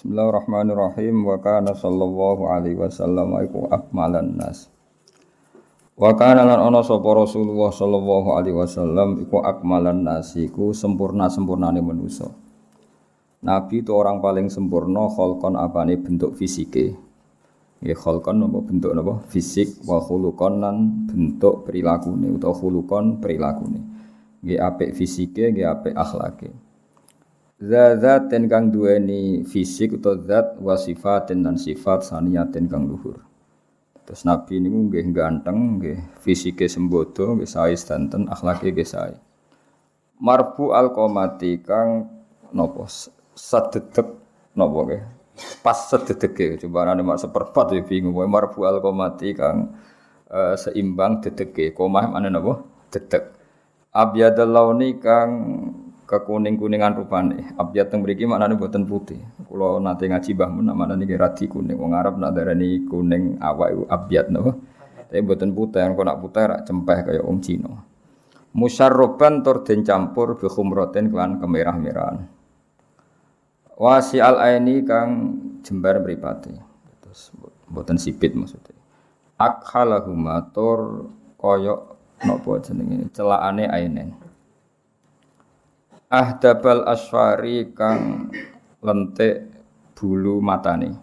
Bismillahirrahmanirrahim wa kana sallallahu alaihi wasallam iku akmalan nas. Wa kana lan ana sapa Rasulullah sallallahu alaihi wasallam iku akmalan nas iku sempurna-sempurnane manusa. Nabi itu orang paling sempurna kholkon apane bentuk fisike. Ya kholkon apa bentuk apa fisik wa khuluqan lan bentuk perilakune utawa khuluqan perilakune. Nggih apik fisike, nggih apik akhlake. Zat kang duweni fisik atau zat wa sifatin dan sifat saniyatin kang luhur. Terus Nabi ini nggih ganteng, nggih fisike sembodo, nggih sae sedanten, akhlake nggih sae. Marfu al qomati kang nopo sededek nopo nggih. Pas sededeke coba nane mak seperempat ya bingung wae marfu al qomati kang uh, seimbang dedeke. Komah mana nopo? Dedek. Abyadal launi kang kekuning-kuningan rupane. Abyat teng mriki maknane boten putih. Kula nate ngaji Mbah Mun maknane niki radi kuning. Wong Arab nak darani kuning awak iku abyat napa. Tapi boten putih, kok nak putih rak cempeh kaya wong Cina. Musyarroban tur den campur bi khumratin kelan kemerah-merahan. Wasi al aini kang jembar mripate. Terus boten sipit maksudnya. Akhalahuma tur koyok napa jenenge celakane ainen ahdabal asfari kang lentik bulu matane.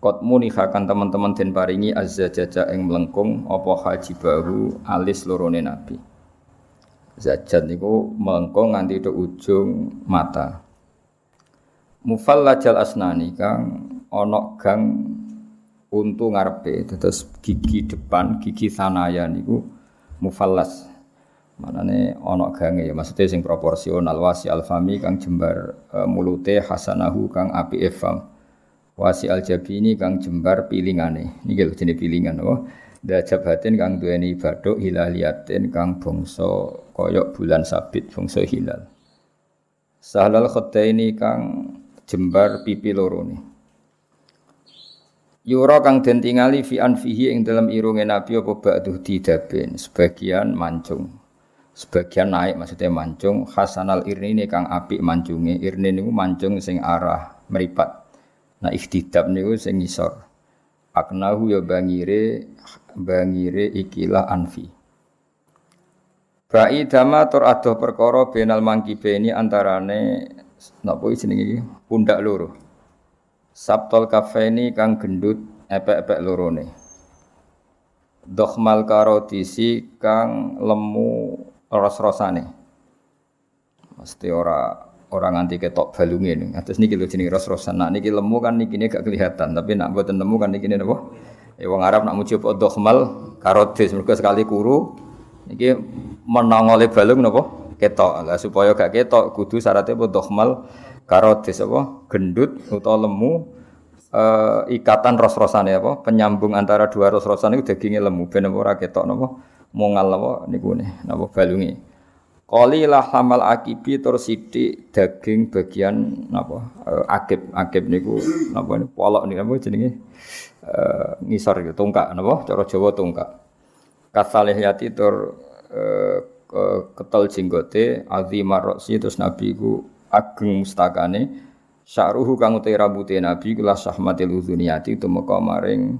Kot munihakan teman-teman den paringi azza jaja ing melengkung apa haji baru alis lorone nabi. Zajat niku melengkung nganti ke ujung mata. Mufallajal asnani kang onok gang untu ngarepe terus gigi depan gigi sanaya niku mufallas Manane ana gange ya maksudnya sing proporsional wasi alfami kang jembar e, mulute hasanahu kang api efam. Wasi aljabini kang jembar pilingane. Niki lho jenenge pilingan oh. Da jabatin kang duweni baduk hilaliatin kang bangsa koyok bulan sabit bangsa hilal. Sahlal khadaini kang jembar pipi loro ni. Yura kang den tingali fi anfihi ing dalam irunge Nabi apa ba'du didaben sebagian mancung sebagian naik maksudnya mancung. Hasanal irni ini kang apik mancunge. Irni niku mancung sing arah meripat. Nah ikhtidab niku sing ngisor. Aknahu ya bangire bangire ikilah anfi. Ba'i dama tur adoh perkara benal mangkibe ini antarane napa jenenge iki? Pundak loro. Sabtol kafeni kang gendut epek-epek lorone. Dokhmal karotisi kang lemu ros-rosane. Mesti ora ora nganti ketok balunge ning. Atus niki lho jenenge ros-rosan. Nak niki lemu kan niki gak kelihatan, tapi nak mboten lemu kan niki napa? Ya wong Arab nak muji apa dokhmal karotis mergo sekali kuru niki menongole balung napa? Ketok. Lah supaya gak ketok kudu syaratnya apa dokhmal karotis apa? Gendut utawa lemu uh, ikatan ros-rosane apa? Penyambung antara dua ros-rosan itu dagingnya lemu ben ora ketok napa? Mongal apa niku ne napa balunge Kali lah hamal akibi tur sithik daging bagian napa? Uh, akib akib niku napa niku? Polok niku apa jenenge? Uh, ngisor gitu tungkak napa? Cara Jawa tungkak. Kasalihiyati tur uh, ketel jenggote azimar roksi terus nabi ku ageng mustakane sya'ruhu kang utai rambute nabi kula sahmatil udhuniyati tumeka maring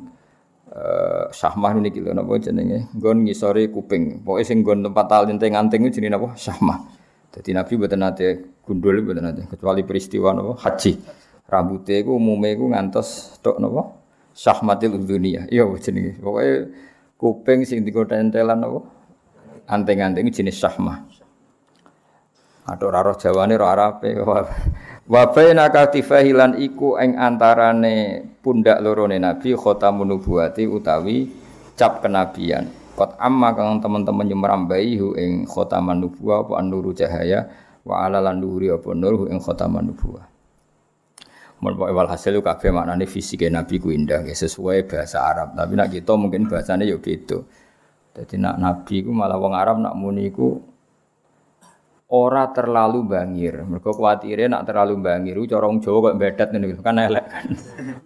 uh, syahmah niki lho napa jenenge? Nggon ngisore kuping. Pokoke sing nggon tempat talinteng-anting jenenge napa? Syahmah. Dadi nabi mboten nate gundul mboten nate kecuali peristiwa napa? Haji. Rambute iku umume iku ngantos tok napa? Syahmatil dunia iya jenenge? Pokoke kuping sing dikotentelan napa? Anting-anting jenis syahmah. Aduh raro Jawane ro Arabe Wa baina katifahilan iku ing antarane pundak lorone Nabi khatamun nubuwati utawi cap kenabian. Kot amma kang teman-teman nyemrambai hu ing khataman nubuwah apa nuru cahaya wa ala lan nuri apa nur ing khataman nubuwah. Mun wal hasil kabeh maknane fisike Nabi ku indah sesuai bahasa Arab. Tapi nak kita mungkin bahasane yo beda. Dadi nak Nabi ku malah wong Arab nak muni ku ora terlalu bangir. Mergo kuwatire nak terlalu bangir, cara wong Jawa kok bedat ngene kan elek kan.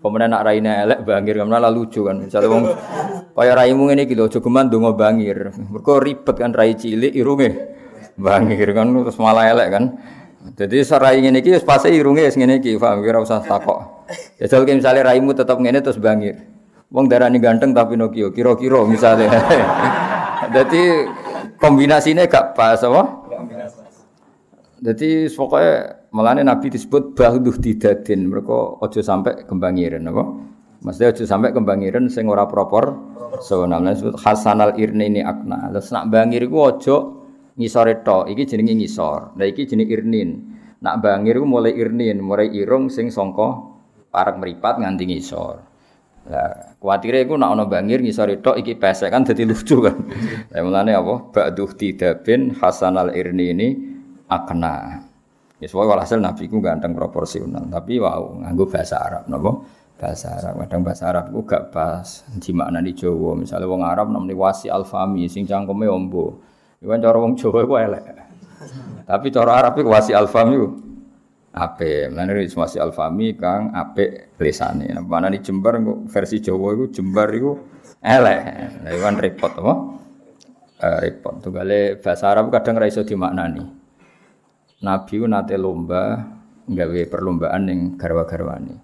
Pemenang nak raine elek bangir kan malah lucu kan. Misale wong kaya raimu ngene iki lho aja geman ndonga bangir. Mergo ribet kan rai cilik irunge bangir kan terus malah elek kan. Jadi serai ngene iki wis pasti irunge wis ngene iki, paham kira usah takok. Ya jal misalnya raimu tetap ngene terus bangir. Wong darani ganteng tapi Nokia, kira-kira misalnya. Jadi kombinasinya gak pas apa? Jadi pokoknya melane Nabi disebut bahduh didadin. Mereka ojo sampai kembangiran apa? Maksudnya ojo sampai kembangiran sing ora propor. So namanya disebut Hasanal Irni ini akna. Terus nak bangir iku ojo ngisore. Iki jenenge ngisor. Nah iki jenenge irnin. Nak bangir iku mulai irnin, mulai irung sing songko parak meripat nganti ngisor. Lah, kuwatire iku nek ana bangir ngisor iki pesek kan dadi lucu kan. Lah mulane apa? Ba'duh tidabin Hasanal Irni ini akna. Ya soalnya walhasil Nabi ku ganteng proporsional, tapi wow nganggo bahasa Arab napa? Bahasa Arab. Kadang bahasa Arab ku gak pas di makna di Jawa. Misalnya wong Arab namanya wasi alfami sing cangkeme ombo. Iku kan cara wong Jawa iku elek. Tapi cara Arab iku wasi alfami ku apik. Mulane wasi alfami kang apik lisane. Nah, mana di Jember versi Jawa iku Jember iku elek. Lah iku kan repot apa? Uh, repot. Tunggale bahasa Arab kadang ra iso dimaknani. Nabi nate lomba nggawe perlombaan ning garwa-garwane.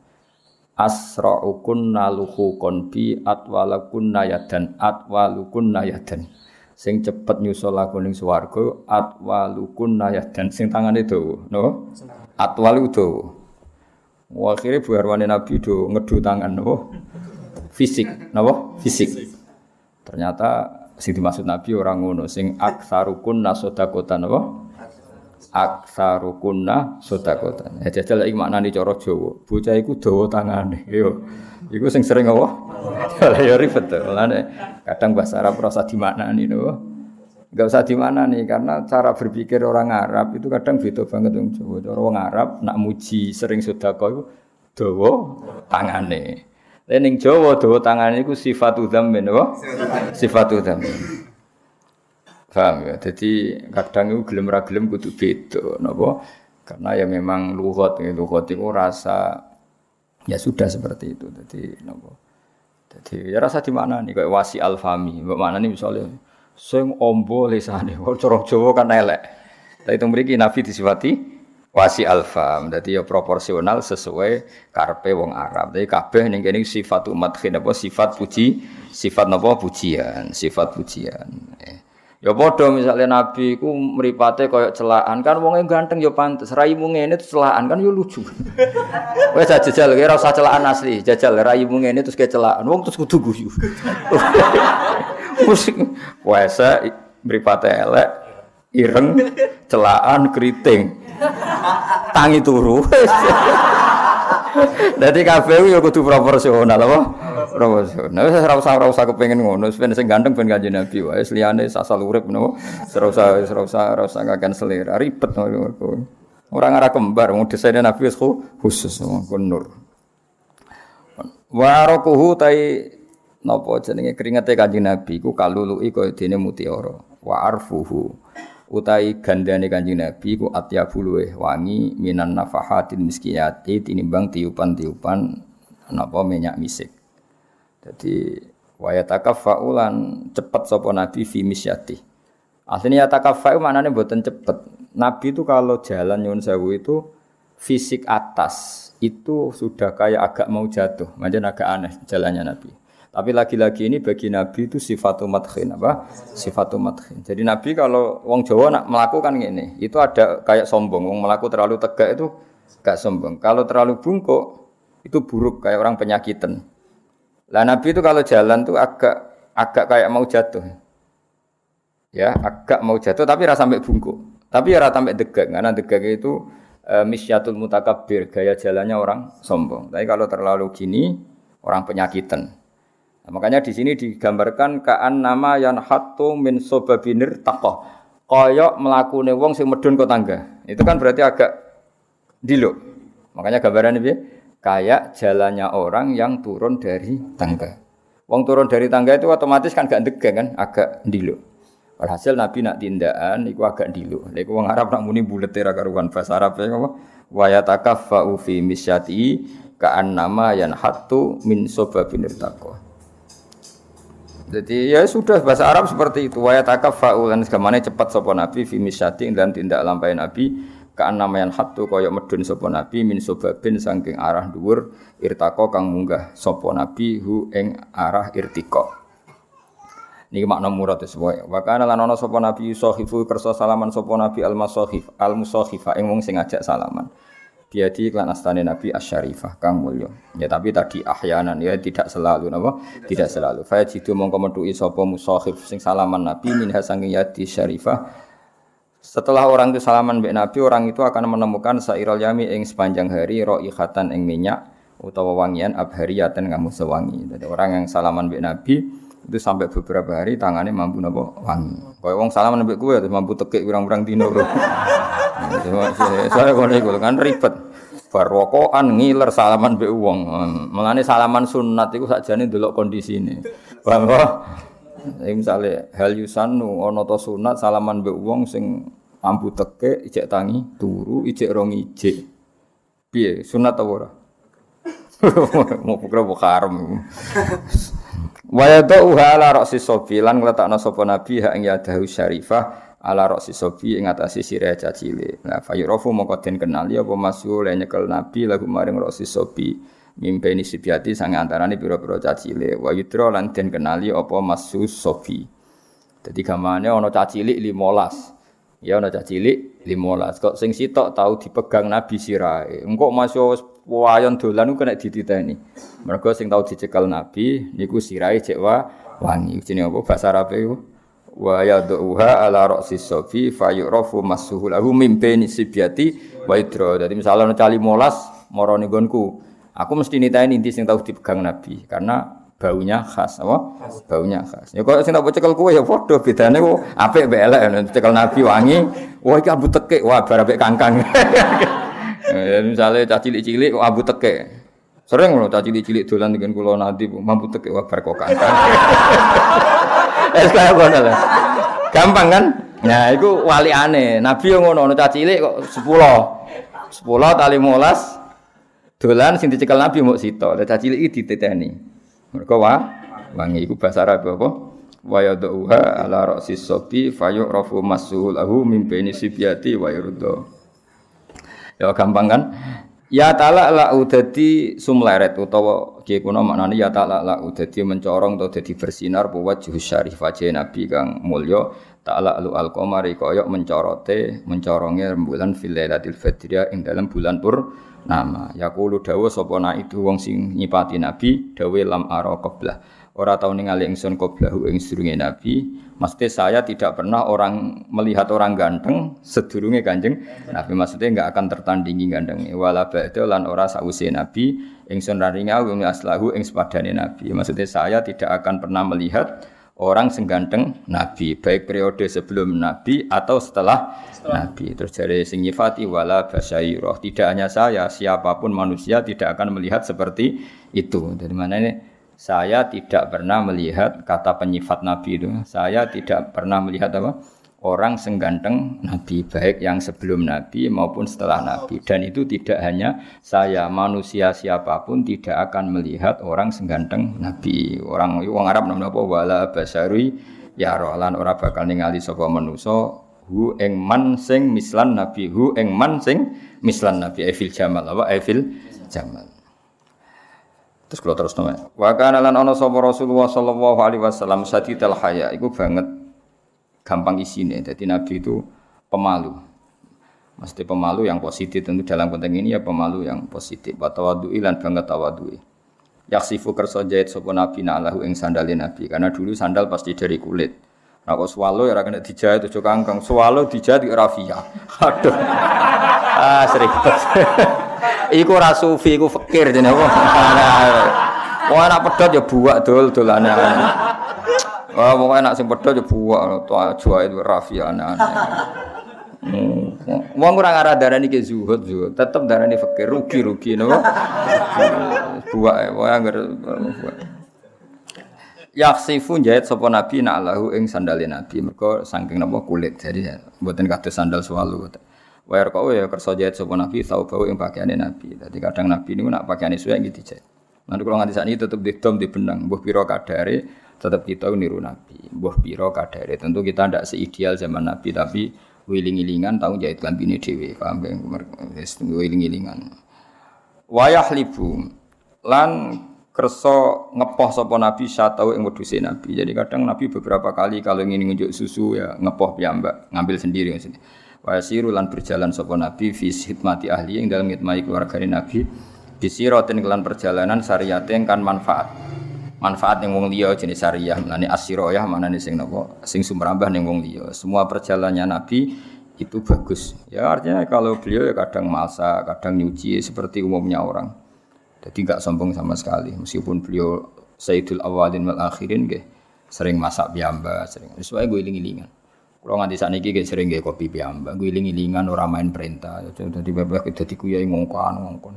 Asra'ukun naluhu konbi atwalakun nayadan atwalukun nayadan. Sing cepet nyusul aku ning swarga atwalukun nayadan sing tangane dawa, no? Atwalu dawa. Akhire buarwane Nabi do ngedu tangan no? Fisik, napa? Fisik. Ternyata sing dimaksud Nabi orang ngono sing aksarukun nasodakotan napa? Aksarukunna sodakotan. Ya jajal iki maknane cara Jawa. Bocah iku dawa tangane. Yo. Iku sing sering apa? Ya ribet. Mulane kadang bahasa Arab rasa dimaknani no. Enggak usah dimaknani karena cara berpikir orang Arab itu kadang beda banget wong Jawa. Cara wong Arab nak muji sering sedekah iku dawa tangane. Lah ning Jawa dawa tangane iku sifat dzammin apa? Sifat dzammin. Paham ya? Jadi kadang itu gelem ra gelem kudu beda napa? Karena ya memang lugat ya lugat itu rasa ya sudah seperti itu. Jadi napa? Jadi ya rasa di mana nih kayak wasi alfami. Mbak mana nih misalnya sing ombo lisane cara Jawa kan elek. Tapi itu mriki Nabi disifati wasi alfam. Jadi ya proporsional sesuai karpe wong Arab. Jadi kabeh ning kene sifat umat apa sifat puji, sifat napa pujian, sifat pujian. Eh. Ya padha misalnya nabi ku mripate kaya celaan kan wonge ganteng ya pantes raimu ngene terus celaan kan ya lucu. Wes jajal kira usah celaan asli, jajal raimu ngene terus kayak celaan wong terus kudu guyu. Musik wes mripate elek ireng celaan keriting. Tangi turu. Dadi kabeh ya kudu proporsional apa? Proporsional. Wis ora usah ora usah kepengin ngono, ben sing ganteng ben kanjeng Nabi wae. Liyane asal urip napa? Ora usah ora usah ora usah ngakan selera, ribet ngono. Ora ngarah kembar, wong desaine Nabi wis khusus ngono nur. Warokuhu tai napa jenenge keringete kanjeng Nabi ku kaluluki kaya dene mutiara. Wa arfuhu utai gandane kanjeng Nabi ku atyabu luweh wangi minan nafahatin miskiyati tinimbang tiupan-tiupan napa minyak misik. Jadi waya takafaulan cepet sapa Nabi fi misyati. Aslinya takafau maknane mboten cepet. Nabi itu kalau jalan nyun sewu itu fisik atas itu sudah kayak agak mau jatuh, macam agak aneh jalannya Nabi. Tapi lagi-lagi ini bagi Nabi itu sifat madkhin apa? Sifat madkhin. Jadi Nabi kalau wong Jawa nak melakukan ini, itu ada kayak sombong. Wong melaku terlalu tegak itu gak sombong. Kalau terlalu bungkuk itu buruk kayak orang penyakitan. Lah Nabi itu kalau jalan tuh agak agak kayak mau jatuh. Ya, agak mau jatuh tapi rasa sampai bungkuk. Tapi ya rasa sampai degak karena degak itu e, misyatul mutakabir, gaya jalannya orang sombong. Tapi kalau terlalu gini orang penyakitan. Nah, makanya di sini digambarkan kaan nama yang hatu min sobabinir takoh. Koyok melakune wong sing medun ke tangga. Itu kan berarti agak dilo. Makanya gambaran ini kayak jalannya orang yang turun dari tangga. Wong turun dari tangga itu otomatis kan gak degang kan, agak dilo. Walhasil Nabi nak tindakan iku agak dilo. Lha wong Arab nak muni bulet ra karuan bahasa Arab e apa? Wa yatakaffa fi misyati ka'an nama yan hatu min sobabinir takoh. Jadi ya sudah bahasa Arab seperti itu. Wa yatakafa'u lan segamane cepat sapa Nabi fi misyati dan tindak lampai Nabi Kaan namayan hatu kaya medun sapa nabi min sobabin saking arah dhuwur irtako kang munggah sapa nabi hu ing arah irtiko. Niki makna murad sesuai. Wa kana lan ana sapa nabi sahifu kersa salaman sapa nabi al masahif al musahifa ing wong sing ngajak salaman. Biadi klan astane Nabi Asyarifah kang mulya. Ya tapi tadi ahyanan ya tidak selalu napa? Tidak selalu. Fa jitu mongko metuki sapa musahif sing salaman Nabi minha sanging yadi syarifah setelah orang itu salaman mbek Nabi, orang itu akan menemukan sairul yami ing sepanjang hari roihatan ing minyak utawa wangian abhariyatan kamu sewangi. Jadi orang yang salaman mbek Nabi itu sampai beberapa hari tangannya mampu nopo wangi. Kau wong salaman mbek kue mampu tekik kurang-kurang dino bro. Saya kono iku kan ribet. Barwokoan ngiler salaman mbek wong. Melane salaman sunat iku sakjane ndelok kondisine. Paham Iki misale hal yusanu ana to sunat salaman mbek wong sing ambu teke ijek tangi turu ijek rong ijek. Piye sunat apa ora? Mau pukul bukaram. Wa uha ala ra'si sofi lan ngletakno sapa nabi ha ing yadahu syarifah ala ra'si sofi ing atase sirah cacile. Nah fayurafu mongko den kenali apa masyhur nyekel nabi lagu maring ra'si sofi. Mimpeni sibiati sang antarane pira-pira cacile wa yudra lan den kenali apa masus sofi. Dadi gamane ana cacilik 15 ya ana cacilik 15 kok sing sitok tau dipegang nabi sirae engko masuk wayon dolan kena dititeni. Mergo sing tau dicekel nabi niku sirae cek wa wangi. Jenenge apa? Bahasa arabe wa yad'uha ala ra'si sofi fayurafu masuhu lahu mimpeni sibiati wa yudra dadi misalnya ana cali 15 moro gonku Aku mesti nitain inti sing tahu dipegang Nabi karena baunya khas apa? Baunya khas. Ya kok sing tak cekel kowe ya padha bedane kok apik mbek elek cekel Nabi wangi, wah iki abu tekek, wah bar apik kangkang. ya misale cah cilik-cilik kok abu tekek. Sering lho cah cilik-cilik dolan dengan kula nanti mampu tekek wah bar kok kangkang. Kaya ngono lah. Gampang kan? Nah, itu wali aneh. Nabi yang ngono, cah cilik kok 10. 10 tali 15 Dolan sing dicekel Nabi mau sito, dadi cilik iki diteteni. Mergo wa wangi iku bahasa Arab apa? Wa yadhuha ala ra'si sobi fayu'rafu masulahu min baini sibyati wa yurdo. Ya gampang kan? Ya ta'ala la udadi sumleret utawa kiye kuna maknane ya ta'ala la udadi mencorong atau dadi bersinar apa wajhu syarif wajah Nabi kang mulya. Ta'ala lu al-qamari kaya mencorote mencoronge rembulan fil lailatul fadriyah ing dalam bulan pur nama yaqulu dawa sapa na itu wong sing nyipati nabi dawe lam ara qablah ora tau ningali ingsun qablahu ing sedurunge nabi. Maksudnya saya tidak pernah orang melihat orang ganteng sedurunge kanjeng nabi. Maksudnya enggak akan tertandingi ganteng. Wala ba'da lan ora sause nabi. Ingsun raringa wa aslahu ing sepadane nabi. Maksudnya saya tidak akan pernah melihat orang sengganteng nabi. Baik periode sebelum nabi atau setelah, setelah. nabi. Terus dari sing nyifati wala tidak hanya saya siapa pun manusia tidak akan melihat seperti itu. Dari mana ini saya tidak pernah melihat kata penyifat nabi itu. Saya tidak pernah melihat apa? Orang sengganteng Nabi baik yang sebelum Nabi maupun setelah Nabi. Dan itu tidak hanya saya manusia siapa pun tidak akan melihat orang sengganteng Nabi. Orang orang Arab namanya apa? Wala basari ya rolan orang bakal ningali sapa manusa? Hu ing man sing mislan Nabi. Hu ing man sing mislan Nabi. Evil Jamal apa? Evil Jamal Terus kalau terus nama. Wa kana lan ana sapa Rasulullah sallallahu alaihi wasallam sadidal haya iku banget gampang isine. Jadi Nabi itu pemalu. Mesti pemalu yang positif tentu dalam konteks ini ya pemalu yang positif. Wa tawaddu'i lan banget tawaddu'i. Yaksifu kersa jahit sapa Nabi na'lahu ing sandale Nabi karena dulu sandal pasti dari kulit. Nah kok swalo ya kena dijahit tujuh kangkang. Swalo dijahit di rafia. Aduh. ah seribet. iku ora sufi iku fakir jenenge apa. Wah anak pedot ya buak dol dolane. Wah, pokoknya nak sing pedho yo buak itu rafi aneh-aneh. Wong ora ngarah darani ke zuhud zuhud, tetep darani fakir rugi-rugi no. Buak wae anggar buak. Yaksifu jahit sapa nabi nak lahu ing sandale nabi mergo saking napa kulit jadi mboten kados sandal swalu. Wa kau ya kersa jahit sapa nabi tau bau ing pakaiane nabi. Dadi kadang nabi niku nak pakaiane suwe gitu dijahit. Nanti kalau nganti saat ini tetap didom di benang, buah piro kadare tetap kita niru Nabi. Mbah piro kadare. Tentu kita tidak seideal zaman Nabi tapi wiling-wilingan tahu jahit lambine dhewe, paham ya? Wis wiling-wilingan. Wayah libu lan kerso ngepoh sapa nabi satau ing wedhuse nabi. Jadi kadang nabi beberapa kali kalau ingin ngunjuk susu ya ngepoh piyambak, ngambil sendiri maksudnya. Wa lan berjalan sapa nabi fi hikmati ahli ing dalam ngitmai keluarga nabi. Bisiratin kelan perjalanan syariatin kan manfaat. Manfaat yang wong liya jenis syariah menani mana nih sing nopo sing sumrambah ning wong liya. Semua perjalanannya nabi itu bagus. Ya artinya kalau beliau ya kadang masak kadang nyuci seperti umumnya orang. Jadi nggak sombong sama sekali. Meskipun beliau Sayyidul Awalin wal Akhirin gak sering masak biamba sering sesuai gue iling-ilingan kalau nganti saat ini sering gak kopi biamba gue iling-ilingan orang main perintah jadi bebek jadi kuyai ngongkon ngongkon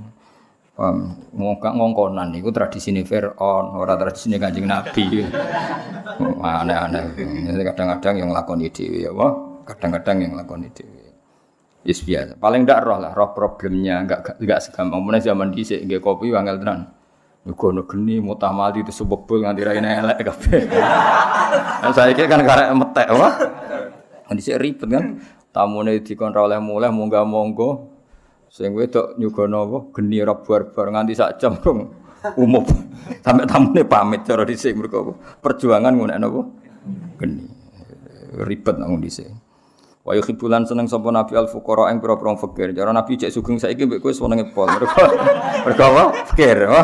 Um, ngongkak ngongkonan itu tradisi ini Fir'aun, orang tradisi ini kanjeng Nabi. Aneh-aneh. Kadang-kadang yang lakoni dewi, ya kadang-kadang yang lakoni dewi. Yes biasa. Paling ndak roh lah, roh problemnya enggak enggak segampang. Mulai zaman dhisik nggih kopi wangel tenan. Ngono geni mutah mati itu sebebul nganti ra elek kabeh. Kan saiki kan karek metek, wah. Dhisik ribet kan. Tamune dikon ra oleh mulai munggah monggo. Sing wedok nyugono apa geni ora bar-bar nganti sak jam dong umum. Sampai tamune pamit cara dhisik mergo apa? Perjuangan ngunekno apa? Geni. Ribet nang dhisik. Wa yuhibbulan seneng sapa Nabi al fuqara ing pira-pira fakir. Cara Nabi cek sugeng saiki mbek kowe senenge pol. Mergo mergo apa? Fakir, apa?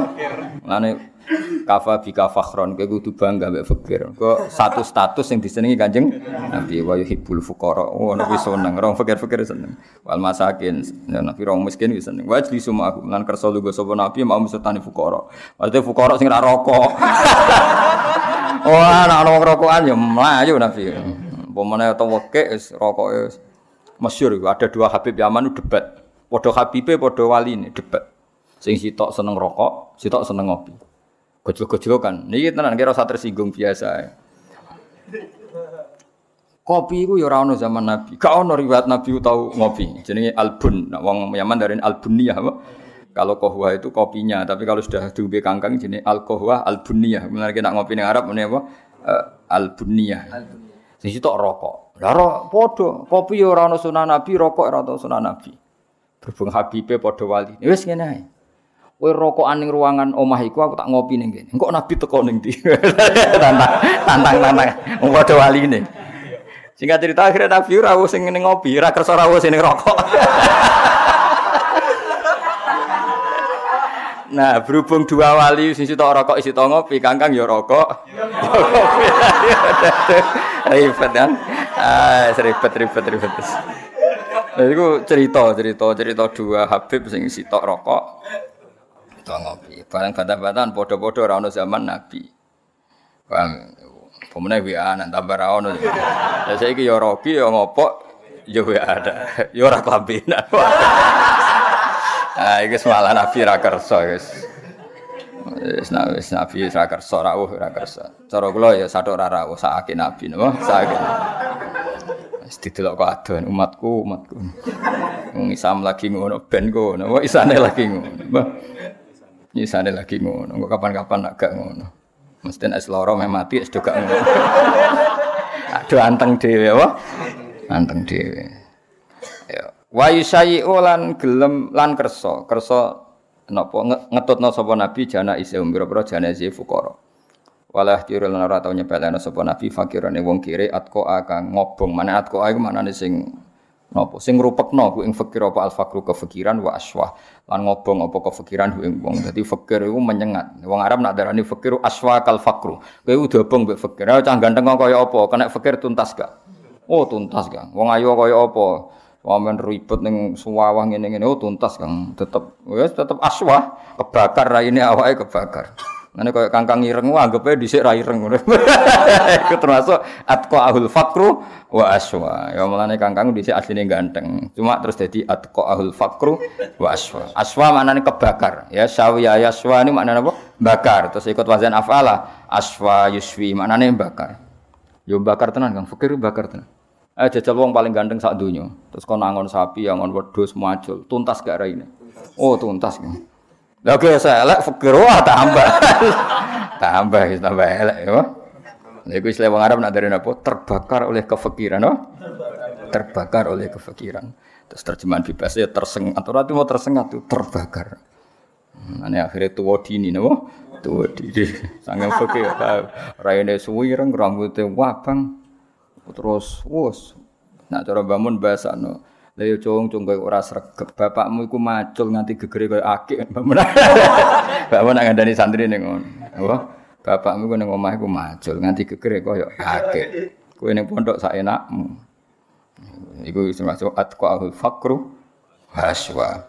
Kafa bika fakhron kowe kudu bangga mbek fakir. Kok satu status yang disenengi Kanjeng Nabi wa yuhibbul fuqara. Oh Nabi seneng, orang fakir-fakir seneng. Wal masakin, ya, Nabi orang miskin wis seneng. Wa jli suma aku lan kersa lugo sapa Nabi mau mesetani fuqara. Maksudnya fuqara sing ra rokok. Wah, ana rokokan ya mlayu Nabi. Pemene atau weke wis rokoke masyhur ada dua Habib Yaman debat. Padha Habibe padha waline debat. Sing sitok seneng rokok, sitok seneng ngopi. Gojlok-gojlokan. Niki tenan kira usah tersinggung biasa. Kopi itu ya ora ono zaman Nabi. Gak ono riwayat Nabi tahu ngopi. Jenenge albun. Nah, wong Yaman dari albuniyah apa? Kalau kohwa itu kopinya, tapi kalau sudah diubi kangkang jenis al kohwa albuniyah. Benar kita ngopi ning Arab ini apa? Uh, albuniyah. Sing sitok rokok. Lah podo, kopi ya ora ono sunah Nabi, rokok ora ono sunah Nabi. Berhubung Habibe padha wali. Wis ngene ae. Kowe rokokan ning ruangan omah iku aku tak ngopi ning kene. Engko nabi teko ning ndi? tantang tantang tantang wong padha waline. Singkat cerita akhirnya nabi ora sing ning ngopi, ora kersa ora sing rokok. Nah, berhubung dua wali sing sitok rokok isi ngopi, kangkang ya rokok. ribet kan? Ah, ribet ribet ribet. Nah, itu cerita, cerita, cerita dua Habib sing sitok rokok, Tua ngopi. Barang bantah-bantahan podo-podo ora zaman Nabi. Paham? Pemene WA nang tambah ra ono. Ya saiki ya robi ya ngopok ya WA. Ya ora klambinan. Ah iki malah Nabi ra kersa guys. Wis wis Nabi ra kersa rawuh ra kersa. Cara kula ya sathuk ra rawuh sakake Nabi napa? Sakake. Wis didelok kok adon umatku umatku. Wong Islam lagi ngono ben ngono. Wong isane lagi ngono. Nyisane lagi ngono, kok kapan-kapan agak ngono. Mesti nek loro meh mati gak ngono. Aduh anteng dhewe apa? Anteng dhewe. Ya. Wa yusayyi lan gelem lan kersa. Kersa napa ngetutno sapa nabi jana isi umbira-pira jana isi fuqara. Walah lan ora tau nyepelene sapa nabi fakirane wong kire atko akang ngobong. Mana atko iku manane sing napa sing ngrupekno ku ing fakir apa al fakru kefikiran wa aswah. Lan ngobong apa kefikiran ku ing wong. Dadi fakir iku menyengat. Wong Arab nak darani fakir aswa kal fakru. Kowe udah obong mbek fakir. Ah cah ganteng kaya apa? Kena fakir tuntas gak? Oh tuntas gak wong ayu kaya apa? Wamen ribet ning suwawah ngene-ngene. Oh tuntas Kang. Tetep wis tetep aswa kebakar raine awake kebakar Nanti kaya kangkang ireng wah anggape dhisik ra ireng ngono. Iku termasuk atqa ahul fakru wa aswa. Ya mulane kangkang dhisik asline ganteng. Cuma terus jadi atqa ahul fakru wa aswa. Aswa maknane kebakar. Ya sawiya yaswa ini maknane apa? Bakar. Terus ikut wazan afala. Aswa yuswi maknane bakar. Yo bakar tenan Kang. Fikir bakar tenan. Eh jajal wong paling ganteng sak donya. Terus kon angon sapi, angon wedhus, muacul. Tuntas gak raine? Oh, tuntas. Kan. Lah kok saya elek fakir wah tambah. tambah tambah elek ya. Lha iku istilah wong Arab nak dari napa? Terbakar oleh kefikiran, no? terbakar oleh kefikiran. Terus terjemahan bebasnya tersengat. Atau nanti mau tersengat tuh terbakar. Nah, ini akhirnya tua dini, nabo tua dini. Sangat fakir. Rayane suwireng, rambutnya wabang. Terus, wos. Nak cara bangun bahasa no. Lah yo cung cung kowe ora sregep. Bapakmu iku macul nganti gegere koyo akik. Bapakmu nak ngandani santri ning ngono. Apa? Bapakmu ku ning omah iku macul nganti gegere koyo akik. Kowe ning pondok sak enakmu. Iku termasuk atqaul fakru haswa.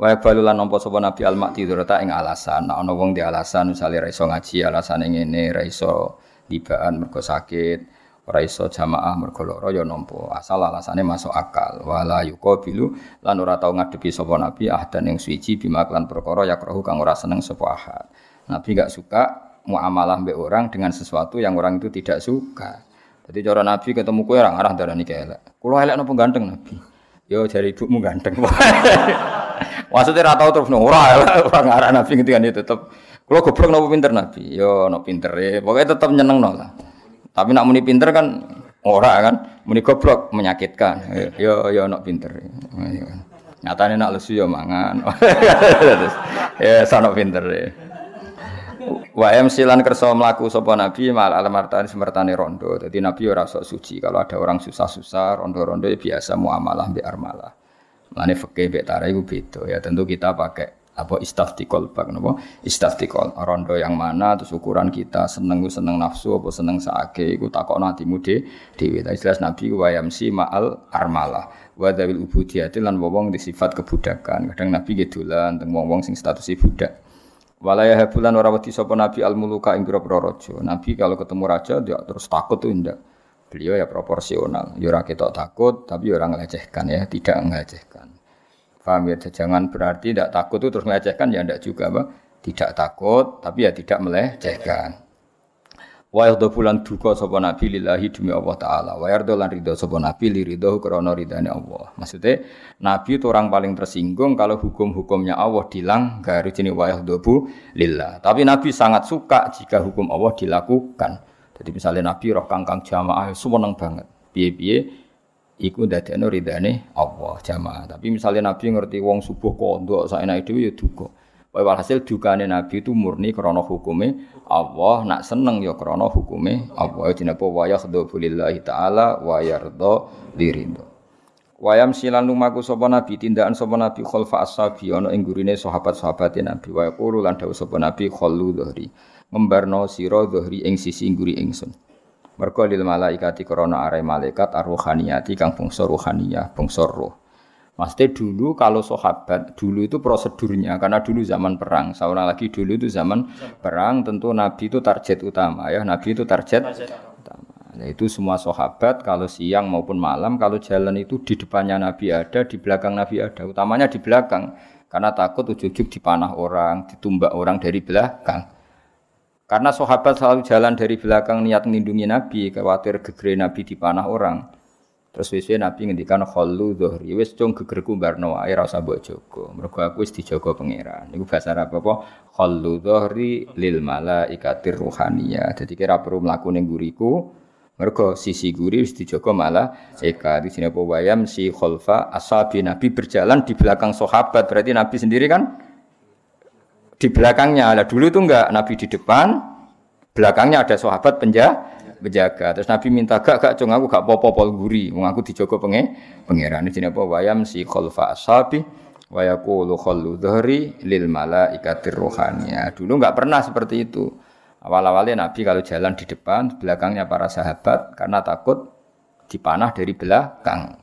Wa balu lan nampa sapa Nabi al-Makti durata ing alasan. Nek ana wong di alasan misale ra iso ngaji alasane ngene, ra iso dibaan mergo sakit, ora iso jamaah mergo lara ya nampa asal alasane masuk akal. Wala yuqabilu lan ora tau ngadepi sapa nabi ahdan yang suci bima klan perkara yakrahu kang ora seneng sapa ahad. Nabi gak suka muamalah mbek orang dengan sesuatu yang orang itu tidak suka. Jadi cara nabi ketemu kowe ora ngarah darani elek. Kula elek napa ganteng nabi? Yo jari ibumu ganteng. Maksudnya ora tau terus ora ora ngarah nabi ngendikan itu tetep. Kula goblok napa pinter nabi? Yo no pinter ya pokoknya tetep nyeneng no lah tapi nak muni pinter kan ora kan, muni goblok menyakitkan. Yo yo nak pinter. Nyatane nak lesu yo mangan. ya sanok pinter. Ya. Wa silan kersa mlaku sapa nabi mal alamartani semertane rondo. Dadi nabi ora sok suci. Kalau ada orang susah-susah rondo-rondo ya biasa muamalah mbek armalah. Mane fikih mbek tarai iku beda ya. Tentu kita pakai apa? Istaftikol bak napa? Istaftikol rondo yang mana terus ukuran kita seneng seneng nafsu apa seneng saake iku takokno atimu de dhewe ta jelas nabi wa yamsi ma'al armalah. Wa dawil ubudiyati lan wong di sifat kebudakan. Kadang nabi gedolan teng wong-wong sing status budak. Walaya habulan ora wedi nabi al muluka ing pira-pira nabi kalau ketemu raja dia terus takut tuh ndak? Beliau ya proporsional. Ya ora ketok takut tapi ya ora ngelecehkan ya tidak ngelecehkan Paham ya? Jangan berarti tidak takut itu terus melecehkan ya tidak juga apa? Tidak takut tapi ya tidak melecehkan. Wa yardha bulan duka sapa nabi lillahi demi Allah taala. Wa yardha lan ridho sapa nabi li ridho krana ridane Allah. Maksudnya nabi itu orang paling tersinggung kalau hukum-hukumnya Allah dilanggar jenis wa yardha lillah. Tapi nabi sangat suka jika hukum Allah dilakukan. Jadi misalnya nabi roh kangkang jamaah seneng banget. Piye-piye iku dadekno ridane Allah jamaah. Tapi misalnya Nabi ngerti wong subuh kondok saenake dhewe ya duka. Walhasil dukane Nabi itu murni krana hukume Allah, nak seneng ya krana hukume Allah. Jenenge wa yakhdhu lillahi taala wa yarda lirindo. Wayam silan lumaku sapa nabi tindakan sapa nabi khalfa ashabi ana ing gurine sahabat-sahabate nabi wa yaqulu lan dawuh sapa nabi khallu dhahri ngembarno sira dhahri ing sisi ngguri ingsun Mergo lil malaikati krana are malaikat arruhaniyati kang bangsa ruhaniyah, bangsa roh. Maksudnya dulu kalau sahabat dulu itu prosedurnya karena dulu zaman perang. Seorang lagi dulu itu zaman perang tentu Nabi itu target utama ya. Nabi itu target utama. Nah, itu semua sahabat kalau siang maupun malam kalau jalan itu di depannya Nabi ada, di belakang Nabi ada. Utamanya di belakang karena takut ujuk-ujuk dipanah orang, ditumbak orang dari belakang. Karena sahabat selalu jalan dari belakang niat melindungi Nabi, khawatir gegere Nabi dipanah orang. Terus wis Nabi ngendikan khallu dhuhri wis cung gegerku barno wae ora usah mbok jaga. Mergo aku wis dijaga pangeran. Niku bahasa Arab apa? Khallu dhuhri lil malaikatir ruhaniyah. Jadi kira perlu mlaku ning guriku. Mergo sisi guri wis dijaga malah eka di sini apa wayam si khalfa ashabi Nabi berjalan di belakang sahabat. Berarti Nabi sendiri kan di belakangnya. Lah dulu itu enggak Nabi di depan, belakangnya ada sahabat penjaga. Terus Nabi minta gak gak cung aku gak popo-pol guri, wong aku dijogo penge pangeran. Ini apa wayam si khalfa ashabi wa yaqulu khallu dhahri lil malaikatir rohania. Dulu enggak pernah seperti itu. Awal-awalnya Nabi kalau jalan di depan, belakangnya para sahabat karena takut dipanah dari belakang.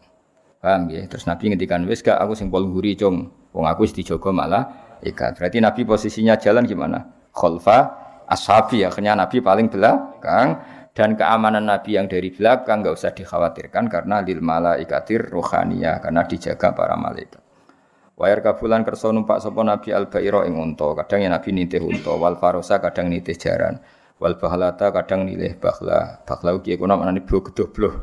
Paham ya? Terus Nabi ngendikan wis gak aku sing pol guri cung, wong aku dijogo malah ikat. Berarti Nabi posisinya jalan gimana? Khalfa ashabi akhirnya Nabi paling belakang dan keamanan Nabi yang dari belakang nggak usah dikhawatirkan karena lil malaikatir rohania karena dijaga para malaikat. Wayar kabulan kerso numpak sopo Nabi al bairo ing unta, kadang ya Nabi nitih unta, wal farosa kadang nitih jaran, wal bahlata kadang nilih bahla. Bahla ugi iku namane blo gedoh.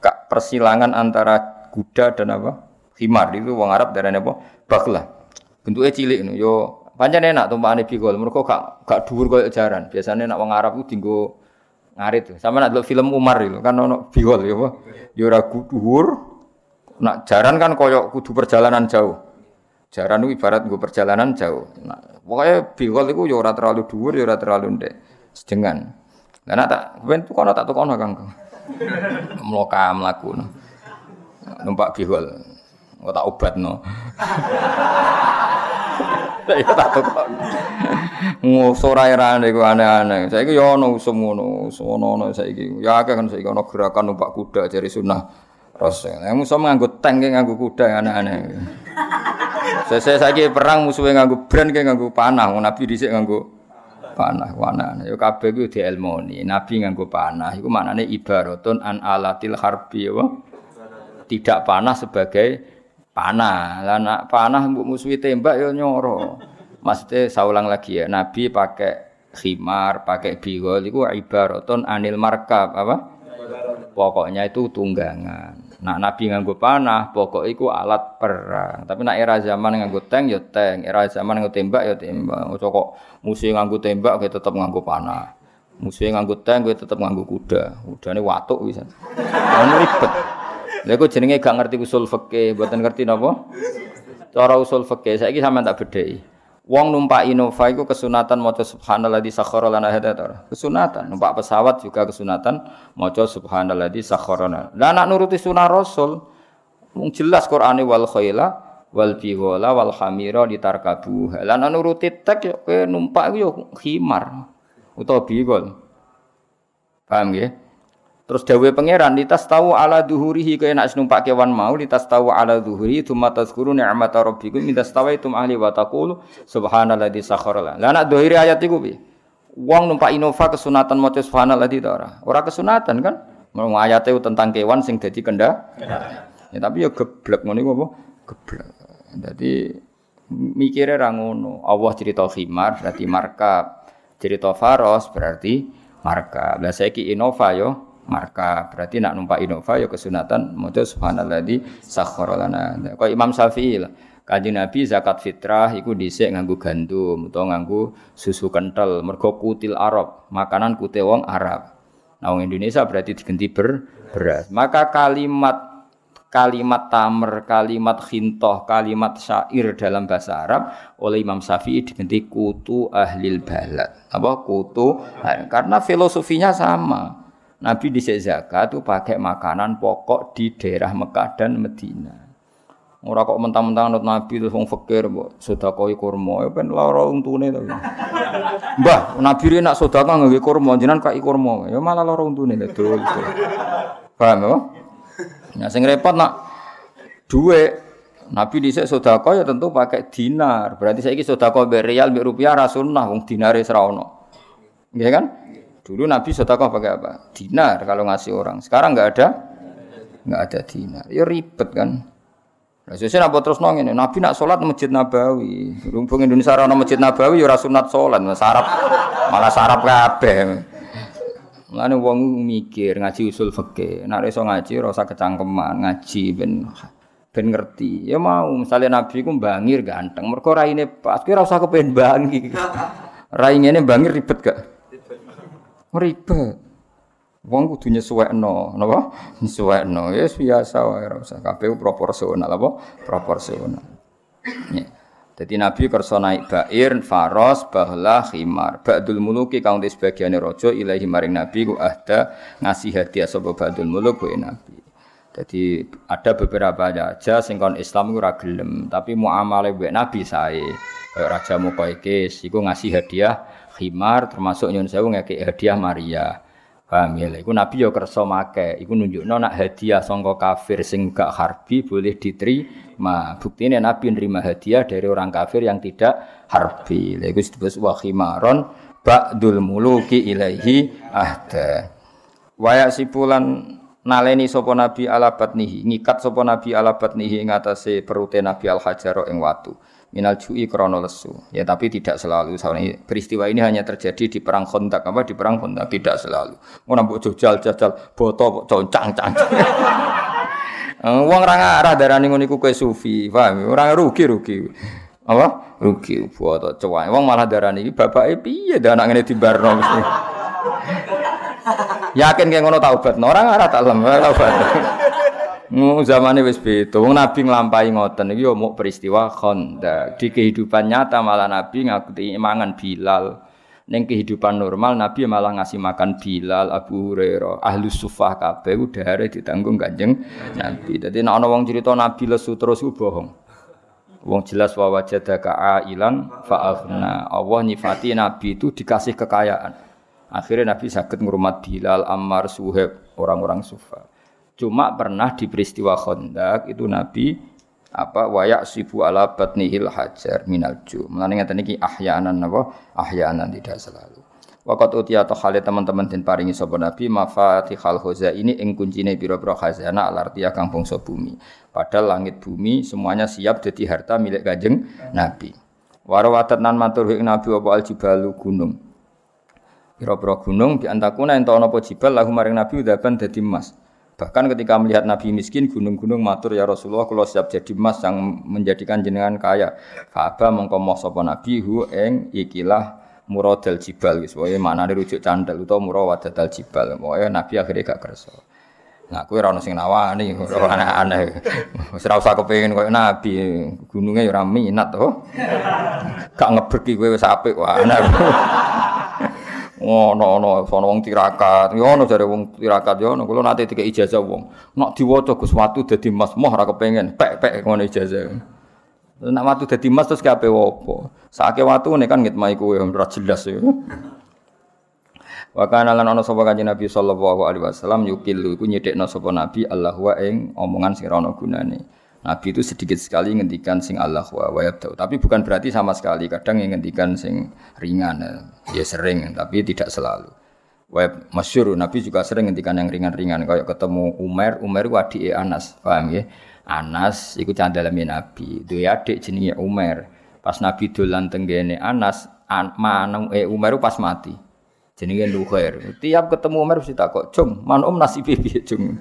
Kak persilangan antara kuda dan apa? Himar itu wong Arab darane apa? Bahla. Bentuknya cilik no. Yo pancen enak tumpakane bigol. Mergo gak gak dhuwur koyo jaran. Biasanya nak wong Arab ku dinggo Ngarit. Sama nak film Umar itu kan ono bihol ya apa? Ya ora. Nak jaran kan koyok kudu perjalanan jauh. Jaran itu ibarat gue perjalanan jauh. Nah, pokoknya bihol itu ya ora terlalu dhuwur ya ora terlalu ndek. Sedengan. Lah nak tak ben tukono tak tukono Kang. Mloka mlaku. Numpak bihol. Kok tak obatno. Ya tak tukono. Ngusur airane iku aneh-aneh. Saiki ya ana usum ngono, usum ono saiki. Ya akeh kan saiki ana gerakan numpak kuda jari sunah Rasul. Yang musuh nganggo tank nganggo kuda aneh-aneh. Saya saiki perang musuhnya nganggo brand kayak nganggo panah, Nabi dhisik nganggo panah wana. Yo kabeh ku dielmoni. Nabi nganggo panah iku maknane ibaratun an alatil harbi apa? Tidak panah sebagai panah. Lah nak panah mbok musuhi tembak yo nyoro. Maksudnya saya ulang lagi ya, Nabi pakai khimar, pakai bigol itu ibaratun anil markab apa? Pokoknya itu tunggangan. Nah Nabi nganggo panah, pokok itu alat perang. Tapi nak era zaman nganggo tank ya tank, era zaman nganggo tembak ya tembak. Ojo kok musuh nganggo tembak kita tetap nganggo panah. Musuh nganggo tank kita tetap nganggo kuda. Kudane watuk bisa. Ini ribet. Lha kok jenenge gak ngerti usul fikih, mboten ngerti napa? Cara usul fikih saiki sampean tak bedheki. Wong numpak Innova iku kesunatan maca subhanalladzi sakhkhara lana hadza Kesunatan numpak pesawat juga kesunatan maca subhanalladzi sakhkhara lana. Lah nuruti sunah Rasul mung jelas Qur'ane wal khaila wal bighala wal hamira ditarkabu. Lah nak nuruti tek yo numpak iku yo khimar utawa bigol. Paham nggih? Terus dawe pangeran litas tahu ala duhurihi kaya nak numpak kewan mau litas tahu ala duhuri tsumma tazkuru ni'mat rabbikum midas tawaitum ahli wa taqulu subhanalladzi sakhara la. nak dohiri ayat iku piye? Wong numpak Innova kesunatan maca subhanalladzi ta ora? Ora kesunatan kan? Mau ayate tentang kewan sing dadi kenda. Ya tapi ya geblek iku apa? Geblek. Dadi mikire ra ngono. Allah cerita khimar berarti markab. Cerita faros berarti markab. Lah saiki Innova yo marka berarti nak numpak Innova ya kesunatan maca subhanalladzi sakhkhara lana kok Imam Syafi'i lah Kanjeng Nabi zakat fitrah iku dhisik nganggo gandum utawa nganggo susu kental mergo kutil Arab makanan kute wong Arab nah wong Indonesia berarti diganti ber beras maka kalimat kalimat tamer, kalimat khintoh, kalimat syair dalam bahasa Arab oleh Imam Syafi'i diganti kutu ahlil balad. Apa kutu? Karena filosofinya sama. Nabi di zakat itu pakai makanan pokok di daerah Mekah dan Medina. Ora kok mentang-mentang nut Nabi terus wong fakir mbok sedekah kurma, ya ben lara untune to. Mbah, Nabi rene nak sedekah nganggo kurma, jenengan kai kurma, ya malah lara untune dol. Paham ya? Nah sing repot nak duwe Nabi dhisik sedekah ya tentu pakai dinar. Berarti saiki sedekah mbek rial mbek rupiah ra sunnah wong dinare ora ono. Nggih kan? Dulu Nabi sedekah pakai apa? Dinar kalau ngasih orang. Sekarang nggak ada, nggak ada dinar. Ya ribet kan. Nah, sesuai apa terus nong ini? Nabi nak sholat masjid Nabawi. Rumpung Indonesia orang masjid Nabawi ya sunat sholat, sarap malah sarap kabeh. Mulane wong mikir ngaji usul fikih. Nek iso ngaji rasa kecangkeman, ngaji ben ben ngerti. Ya mau misalnya Nabi ku bangir ganteng, mergo raine pas kuwi ora usah kepen bangi. Rai ngene bangir ribet gak? Ribet. Wong kudu nyesuwekno, napa? Nyesuwekno. Ya biasa wae ora usah kabeh proporsional apa? Proporsional. Ya. Jadi Nabi kersa naik bair, faros, bahla, khimar. Ba'dul muluki kang di sebagiane raja ilahi maring Nabi ku ahda ngasih hadiah sapa ba'dul muluk ku Nabi. Jadi ada beberapa raja sing kon Islam ku ora gelem, tapi muamalah mbek Nabi sae. Kayak raja Muqaykis iku ngasih hadiah khimar termasuk nyun sewu ngekek hadiah Maria. Paham ya? Iku Nabi yo kersa make, iku nunjukno nak hadiah sangka kafir sing gak harbi boleh diterima. Buktine Nabi nerima hadiah dari orang kafir yang tidak harbi. Lha iku disebut wa khimaron ba'dul muluki ilaihi ahda. Waya sipulan naleni sapa Nabi ala batnihi, ngikat sapa Nabi ala batnihi ing atase perute Nabi al hajaro ing watu minal ju'i krono lesu. Ya tapi tidak selalu. Soalnya peristiwa ini hanya terjadi di perang kontak apa di perang kontak tidak selalu. Mau nambah jajal jajal boto concang cang. Eh, wong ora ngarah darani ngono kowe sufi, paham? Ora rugi rugi. Apa? Rugi boto cowok. Wong malah darani iki bapake piye dah anak ngene dibarno mesti. Yakin kayak ngono taubat. Orang ora tak lem taubat. Mu zamane wis beda. Wong Nabi nglampahi ngoten iki yo muk peristiwa Khandaq. Di kehidupan nyata malah Nabi ngakuti mangan Bilal. Ning kehidupan normal Nabi malah ngasih makan Bilal, Abu Hurairah, ahli sufah kabeh udare ditanggung Kanjeng Nabi. Dadi nek ana wong cerita Nabi lesu terus ku bohong. Wong jelas wa wajadaka ailan fa aghna. Allah nyifati Nabi itu dikasih kekayaan. Akhirnya Nabi sakit ngurumat Bilal, Ammar, Suhaib, orang-orang sufa. Cuma pernah di peristiwa Khandaq itu Nabi apa wayak sibu ala batnihil hajar minal ju. Mulane ngeten iki ahyaanan napa? Ahyaanan tidak selalu. Waqat utia atau khalid teman-teman den paringi sapa Nabi mafatihal khaza ini ing kuncine pira-pira khazanah alartia kang bangsa bumi. Padahal langit bumi semuanya siap jadi harta milik Kanjeng Nabi. Warawatat nan matur Nabi apa aljibalu gunung. Pira-pira gunung bi antakuna ento ana apa jibal lahu maring Nabi udaban dadi emas. Bahkan ketika melihat Nabi miskin, gunung-gunung matur ya Rasulullah, kalau siap jadi emas yang menjadikan jenengan kaya. Fa'aba mongko sapa Nabi hu eng ikilah muradal jibal wae maknane rujuk candal utawa muradal jibal. Wae Nabi akhirnya gak kersa. Nah, kowe ora ono sing nawani, ora aneh-aneh. Wis usah Nabi, gununge ya minat to. Gak ngeberki kowe wis wae. Ngono ono sono wong tirakat. Yo ono jare wong tirakat yo ono. Kula nate dikek ijazah wong. Nek diwaca Gus watu dadi mas moh ora kepengin pek-pek ngono ijazah. Nek watu dadi mas terus kabeh opo? Sake watu nek kan ngitmai kowe ora jelas yo Wa kana lan ana sapa kanjeng Nabi sallallahu alaihi wasallam yukilu iku nyedekno sapa Nabi Allah wa ing omongan sing ora gunane Nabi itu sedikit sekali ngendikan sing Allah wa wa Tapi bukan berarti sama sekali. Kadang yang ngendikan sing ringan. Ya sering, tapi tidak selalu. Wa masyur, Nabi juga sering ngendikan yang ringan-ringan. Kayak ketemu Umar, Umar itu adik Anas. Paham ya? Anas itu candalami Nabi. Dua adik jenenge Umar. Pas Nabi dolan tenggene Anas, an, manung eh Umar pas mati. Jenenge Nuhair. Tiap ketemu Umar mesti takok, "Cung, man om nasibe piye, Cung?"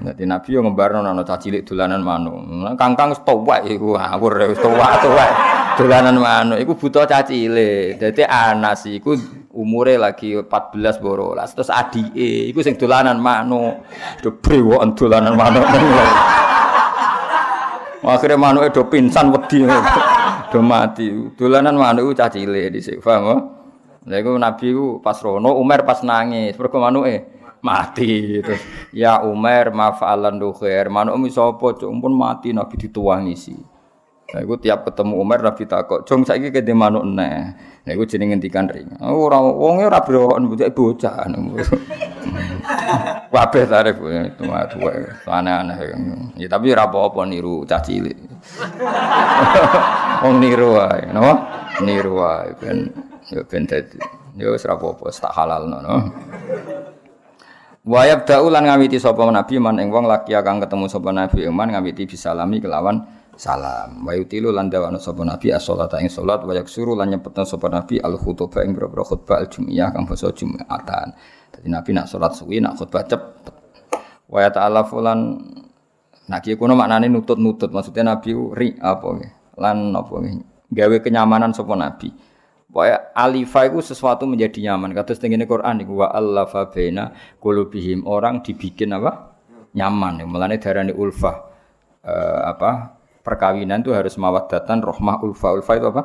Dadi Nabi yo ngembarno ana cah cilik dolanan manuk. Kangkang wis tuwek iku ngawur wis tuwek-tuwek. Dolanan manuk iku buta cah cilik. Dadi Anas iku umure lagi 14 boro. Terus adike iku sing dolanan manuk. Do brewoken dolanan manuk. Akhirnya manuke do pingsan wedi. Do mati. Dolanan manuk cah cilik dhisik, paham? Lha iku Nabi ku pas rono Umar pas nangis, mergo manuke mati terus ya Umar mafa'alan khair manuk mi sapa cuk pun mati nabi dituwangi sih Nah, iku tiap ketemu Umar Nabi takok, "Jong saiki kene manuk neh." Nah, iku jenenge ngendikan ring. Ora wonge ora brokon bocah bocah. Kabeh tarif itu mah tuwe. Aneh-aneh. Ya tapi ora apa-apa niru cah cilik. Wong niru wae, no? Niru wae ben yo ben dadi. Yo ora apa-apa, tak halal no. Wayab daulan ngawiti sapa nabi man ing wong laki kang ketemu sapa nabi iman ngawiti bisalami kelawan salam. Wa yutilu lan dawana sapa nabi as-shalata ing salat wa yaksuru lan nyepetna sapa nabi al-khutbah ing boro khutbah al-jum'iyah kang basa Jumatan. Dadi nabi nak salat suwi nak khutbah cepet. Wa ta'ala fulan nak kiye kono maknane nutut-nutut maksudnya nabi ri apa lan apa gawe kenyamanan sapa nabi. Pokoknya alifa itu sesuatu menjadi nyaman. Kata setengah Quran itu wa allafa baina qulubihim orang dibikin apa? nyaman. Mulane darani ulfah uh, apa? perkawinan itu harus mawaddatan rohmah ulfa. Ulfa itu apa?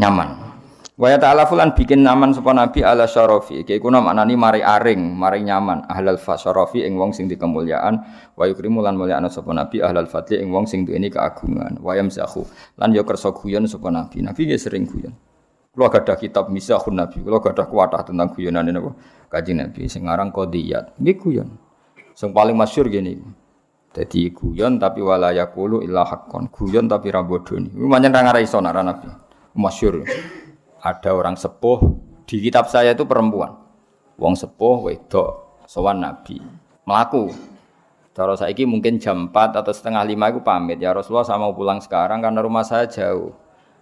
nyaman. Wa ta'ala fulan bikin nyaman sapa nabi ala syarafi. Iki kuna maknani mari aring, mari nyaman. Ahlal fa syarafi ing wong sing dikemuliaan, wa yukrimu lan mulyakna sapa nabi ahlal fadli ing wong sing duweni keagungan. Wa yamsahu lan yo kersa guyon sapa nabi. Nabi sering guyon. Kalau ada kitab Misahun Nabi, kalau ada kuatah tentang guyonan ini apa? Kaji Nabi, sekarang kodiyat, ini guyon. Yang paling masyur gini, jadi guyon tapi walayakulu illa hakon, guyon tapi rambodoni. Ini banyak orang ngarai sonara Nabi, masyur. Ada orang sepuh di kitab saya itu perempuan, wong sepuh wedok, sowan Nabi, melaku. Cara saiki mungkin jam 4 atau setengah lima itu pamit ya Rasulullah saya mau pulang sekarang karena rumah saya jauh.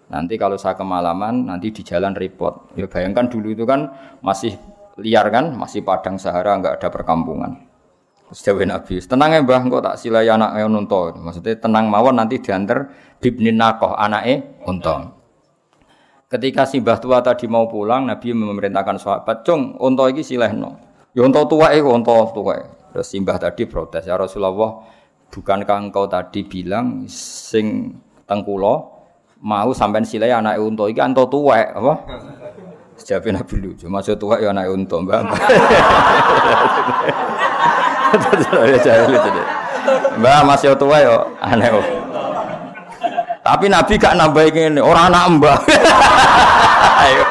Nanti kalau saya kemalaman, nanti di jalan repot. Ya bayangkan dulu itu kan masih liar kan, masih padang sahara, nggak ada perkampungan. Sejauh Nabi, tenang ya mbah, kok tak silai anak unta. Maksudnya tenang mawon nanti diantar bibni nakoh anaknya unta. Ketika si mbah tua tadi mau pulang, Nabi memerintahkan sahabat, cung unta ini silehno. Ya unta tua iku unta tua. Terus simbah tadi protes, ya Rasulullah, bukankah engkau tadi bilang sing tengkulo mau sampean silai anak unta iki unta tua apa? Sejak Nabi lucu, maksud tua ya anak unta, Mbak. Mbak masih tua ya aneh. Tapi Nabi gak nambahin ini, orang anak. Ayo.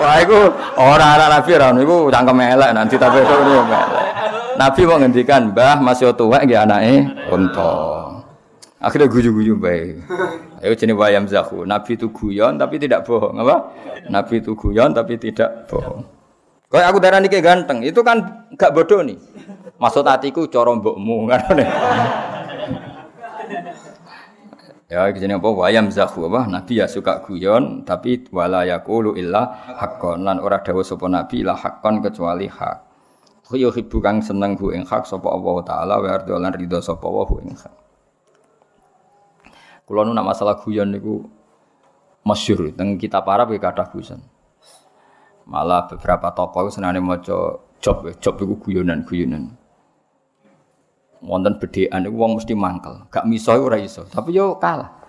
Wah, itu orang anak Nabi orang itu cangkem elek nanti tapi itu elek. Nabi mau ngendikan, "Mbah masih tua nggih anake unta." Akhirnya guyu-guyu baik. Ayo jenis wayam zahu. Nabi itu guyon tapi tidak bohong, apa? Nabi itu guyon tapi tidak bohong. Kalau aku darah kayak ganteng, itu kan gak bodoh nih. Maksud hatiku corong mbokmu kan. Ya jenenge apa wayam zahu apa nabi ya suka guyon tapi wala yaqulu illa haqqan lan ora dawuh sapa nabi la haqqan kecuali hak. Kuyo hibu kang seneng hu ing hak sapa Allah taala wa ardo lan ridho sapa wa hu ing hak. Kula nu nak masalah guyon niku masyhur teng kitab Arab ya kathah guyon. Malah beberapa tokoh senane maca job job iku guyonan-guyonan wonten bedekan iku wong mesti mangkel. Gak miso ora iso, tapi yo kalah.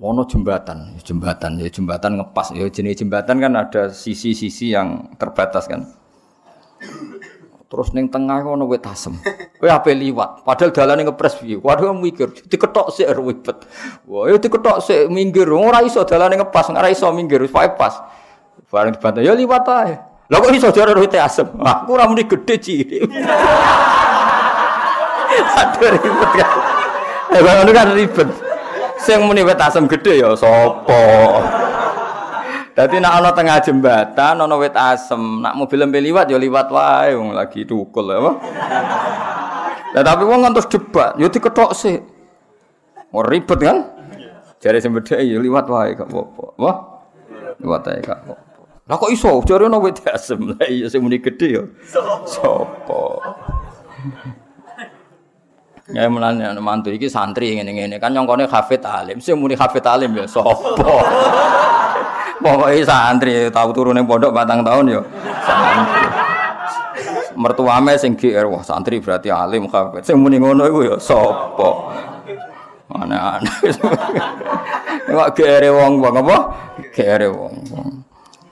Wono jembatan, jembatan ya jembatan ngepas ya jenis jembatan kan ada sisi-sisi yang terbatas kan. Terus neng tengah ono wit asem. Kowe ape liwat, padahal dalane ngepres piye. Waduh mikir, diketok sik ribet. Wah, yo diketok sik minggir. Ora iso dalane ngepas, ora iso minggir, wis pas. Bareng dibantah, ya liwat ae. Lah kok iso jare wit asem? Aku ora muni gedhe cilik. Aduh ribet kan. Ya ngono kan ribet. Sing muni wit asem gedhe ya sapa? Dadi nek ana tengah jembatan ana wit asem, nak mobil lempe liwat ya liwat wae wong lagi tukul ya apa. Lah tapi wong ngantos debat, ya diketok sih. Ora ribet kan? Jare sing bedhe ya liwat wae gak apa-apa. Liwat ae gak. Lah kok iso jare ana wit asem. Lah iya sing muni gedhe ya. Sapa? Ya mulane ana mantu iki santri ngene-ngene kan nyongkone hafid alim. Sing muni hafid alim ya sapa? Pokoke santri tau turu ning pondok batang tahun ya. Santri. Mertuame sing GR wah santri berarti alim hafid. Sing muni ngono iku ya sapa? Aneh-aneh. Kok GR wong wong apa? GR wong.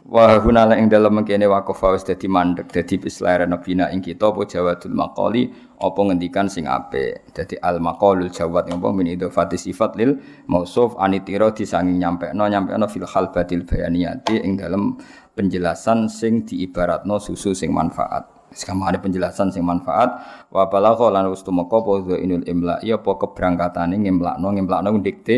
Wa hunala ing dalem mengkene waqaf wis dadi mandek dadi bislarana bina ing kita apa jawadul maqali apa ngendikan sing apik. Dadi al maqalul jawad apa min idhofati sifat lil mausuf anitira disanging nyampekno nyampekno fil batil bayaniyati ing dalem penjelasan sing diibaratno susu sing manfaat. Sekarang ada penjelasan sing manfaat wa balagha lan wis tumeka apa inul imla ya apa keberangkatane ngemlakno ngemlakno dikte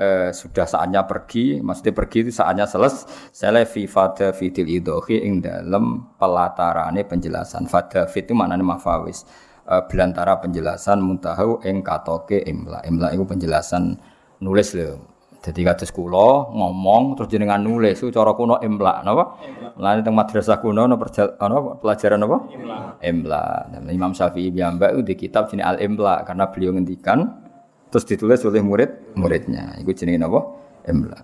eh, sudah saatnya pergi, maksudnya pergi itu saatnya selesai. fi fada fitil idohi ing dalam pelatarane penjelasan. Fada fit itu maknanya mafawis. Eh, belantara penjelasan muntahu ing katoke imla. Imla itu penjelasan nulis lho. Jadi kata sekolah ngomong terus jenengan nulis itu cara kuno imla, napa? Lan teng madrasah kuno no ano pelajaran apa? Imla. Imla. Imam Syafi'i piyambak di kitab jenis Al Imla karena beliau ngendikan terus ditulis oleh murid muridnya. Iku jenenge napa? Imla.